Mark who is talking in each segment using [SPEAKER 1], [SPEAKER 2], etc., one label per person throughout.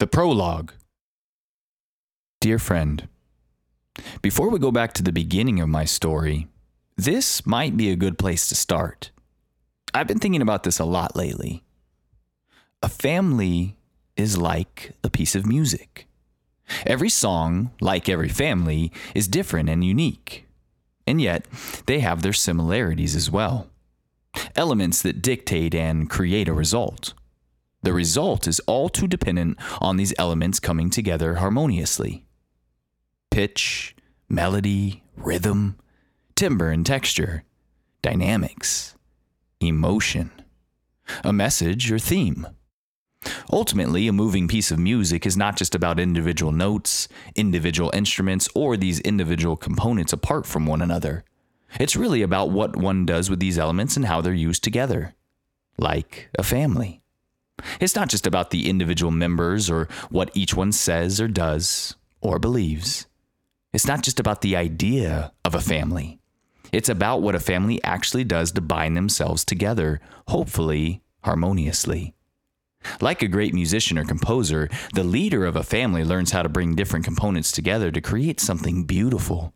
[SPEAKER 1] The Prologue. Dear friend, before we go back to the beginning of my story, this might be a good place to start. I've been thinking about this a lot lately. A family is like a piece of music. Every song, like every family, is different and unique. And yet, they have their similarities as well. Elements that dictate and create a result. The result is all too dependent on these elements coming together harmoniously. Pitch, melody, rhythm, timbre and texture, dynamics, emotion, a message or theme. Ultimately, a moving piece of music is not just about individual notes, individual instruments, or these individual components apart from one another. It's really about what one does with these elements and how they're used together, like a family. It's not just about the individual members or what each one says or does or believes. It's not just about the idea of a family. It's about what a family actually does to bind themselves together, hopefully harmoniously. Like a great musician or composer, the leader of a family learns how to bring different components together to create something beautiful.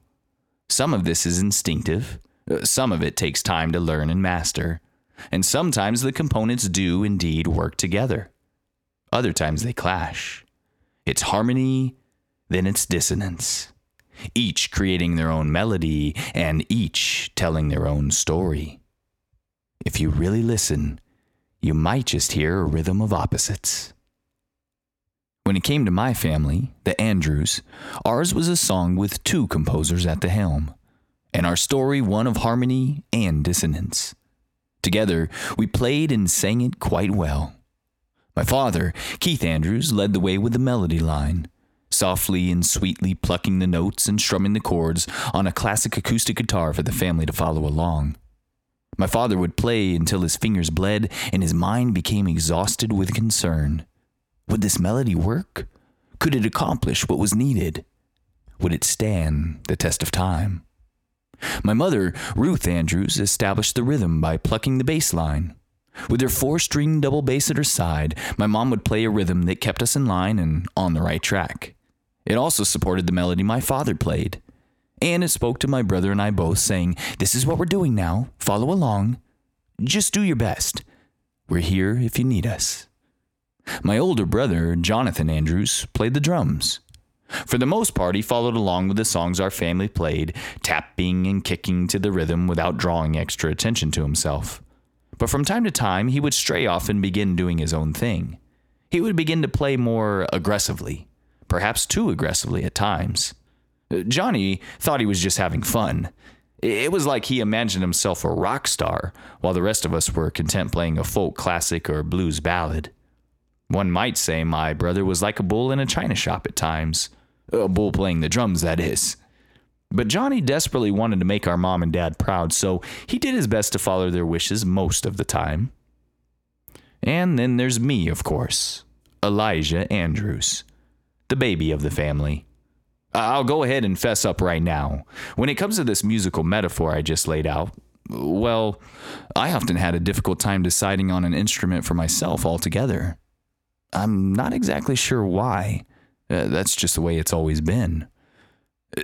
[SPEAKER 1] Some of this is instinctive, uh, some of it takes time to learn and master and sometimes the components do indeed work together. Other times they clash. It's harmony, then it's dissonance, each creating their own melody and each telling their own story. If you really listen, you might just hear a rhythm of opposites. When it came to my family, the Andrews, ours was a song with two composers at the helm, and our story one of harmony and dissonance. Together, we played and sang it quite well. My father, Keith Andrews, led the way with the melody line, softly and sweetly plucking the notes and strumming the chords on a classic acoustic guitar for the family to follow along. My father would play until his fingers bled and his mind became exhausted with concern. Would this melody work? Could it accomplish what was needed? Would it stand the test of time? My mother, Ruth Andrews, established the rhythm by plucking the bass line. With her four string double bass at her side, my mom would play a rhythm that kept us in line and on the right track. It also supported the melody my father played. And it spoke to my brother and I both, saying, This is what we're doing now. Follow along. Just do your best. We're here if you need us. My older brother, Jonathan Andrews, played the drums. For the most part, he followed along with the songs our family played, tapping and kicking to the rhythm without drawing extra attention to himself. But from time to time, he would stray off and begin doing his own thing. He would begin to play more aggressively, perhaps too aggressively at times. Uh, Johnny thought he was just having fun. It was like he imagined himself a rock star, while the rest of us were content playing a folk classic or blues ballad. One might say my brother was like a bull in a china shop at times. A bull playing the drums, that is. But Johnny desperately wanted to make our mom and dad proud, so he did his best to follow their wishes most of the time. And then there's me, of course, Elijah Andrews, the baby of the family. I'll go ahead and fess up right now. When it comes to this musical metaphor I just laid out, well, I often had a difficult time deciding on an instrument for myself altogether. I'm not exactly sure why. Uh, that's just the way it's always been.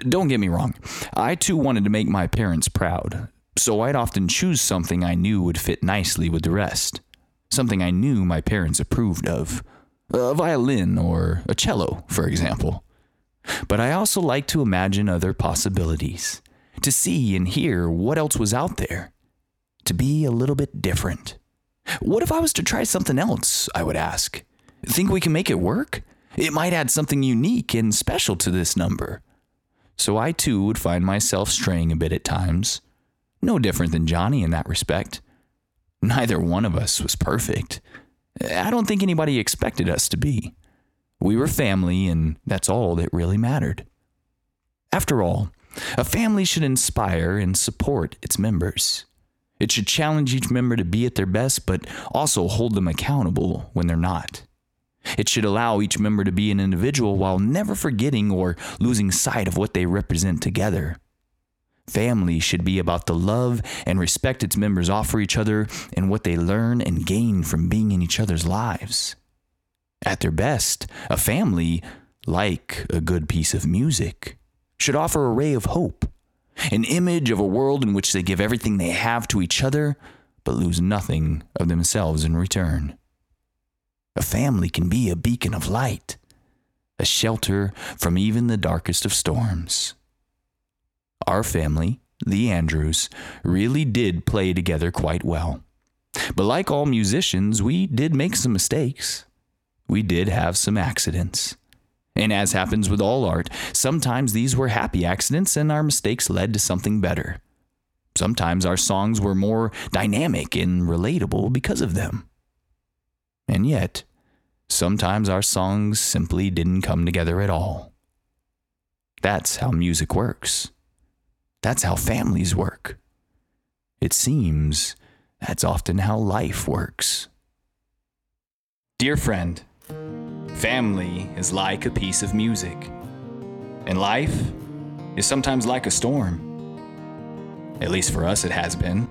[SPEAKER 1] Don't get me wrong, I too wanted to make my parents proud, so I'd often choose something I knew would fit nicely with the rest. Something I knew my parents approved of. A violin or a cello, for example. But I also liked to imagine other possibilities, to see and hear what else was out there, to be a little bit different. What if I was to try something else? I would ask. Think we can make it work? It might add something unique and special to this number. So I too would find myself straying a bit at times. No different than Johnny in that respect. Neither one of us was perfect. I don't think anybody expected us to be. We were family, and that's all that really mattered. After all, a family should inspire and support its members. It should challenge each member to be at their best, but also hold them accountable when they're not. It should allow each member to be an individual while never forgetting or losing sight of what they represent together. Family should be about the love and respect its members offer each other and what they learn and gain from being in each other's lives. At their best, a family, like a good piece of music, should offer a ray of hope, an image of a world in which they give everything they have to each other, but lose nothing of themselves in return. A family can be a beacon of light, a shelter from even the darkest of storms. Our family, the Andrews, really did play together quite well. But like all musicians, we did make some mistakes. We did have some accidents. And as happens with all art, sometimes these were happy accidents and our mistakes led to something better. Sometimes our songs were more dynamic and relatable because of them. And yet, sometimes our songs simply didn't come together at all. That's how music works. That's how families work. It seems that's often how life works. Dear friend, family is like a piece of music, and life is sometimes like a storm. At least for us, it has been.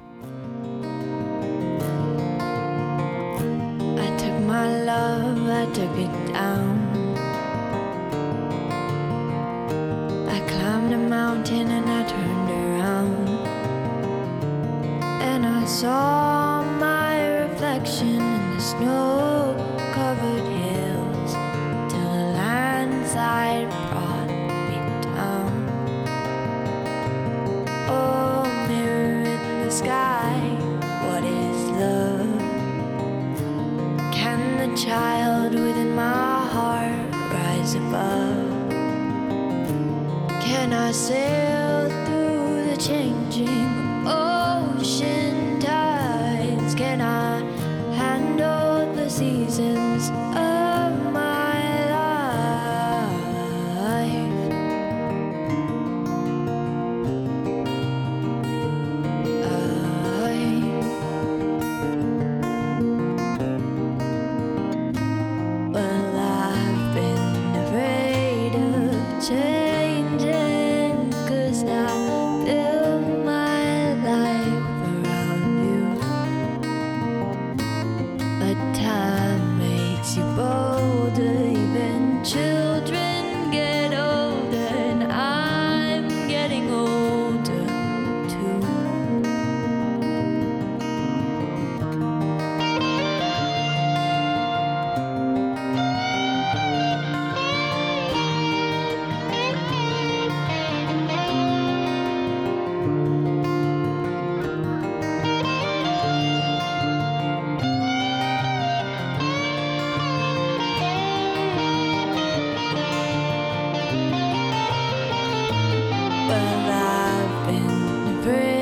[SPEAKER 2] Well, I've been afraid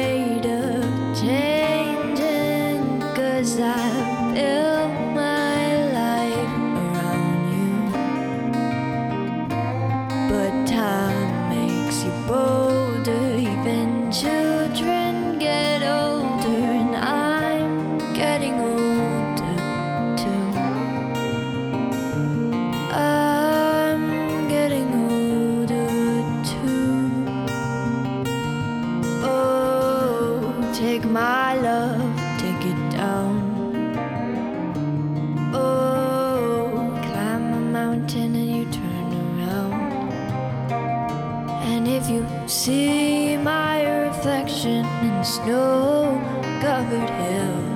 [SPEAKER 2] snow covered hills,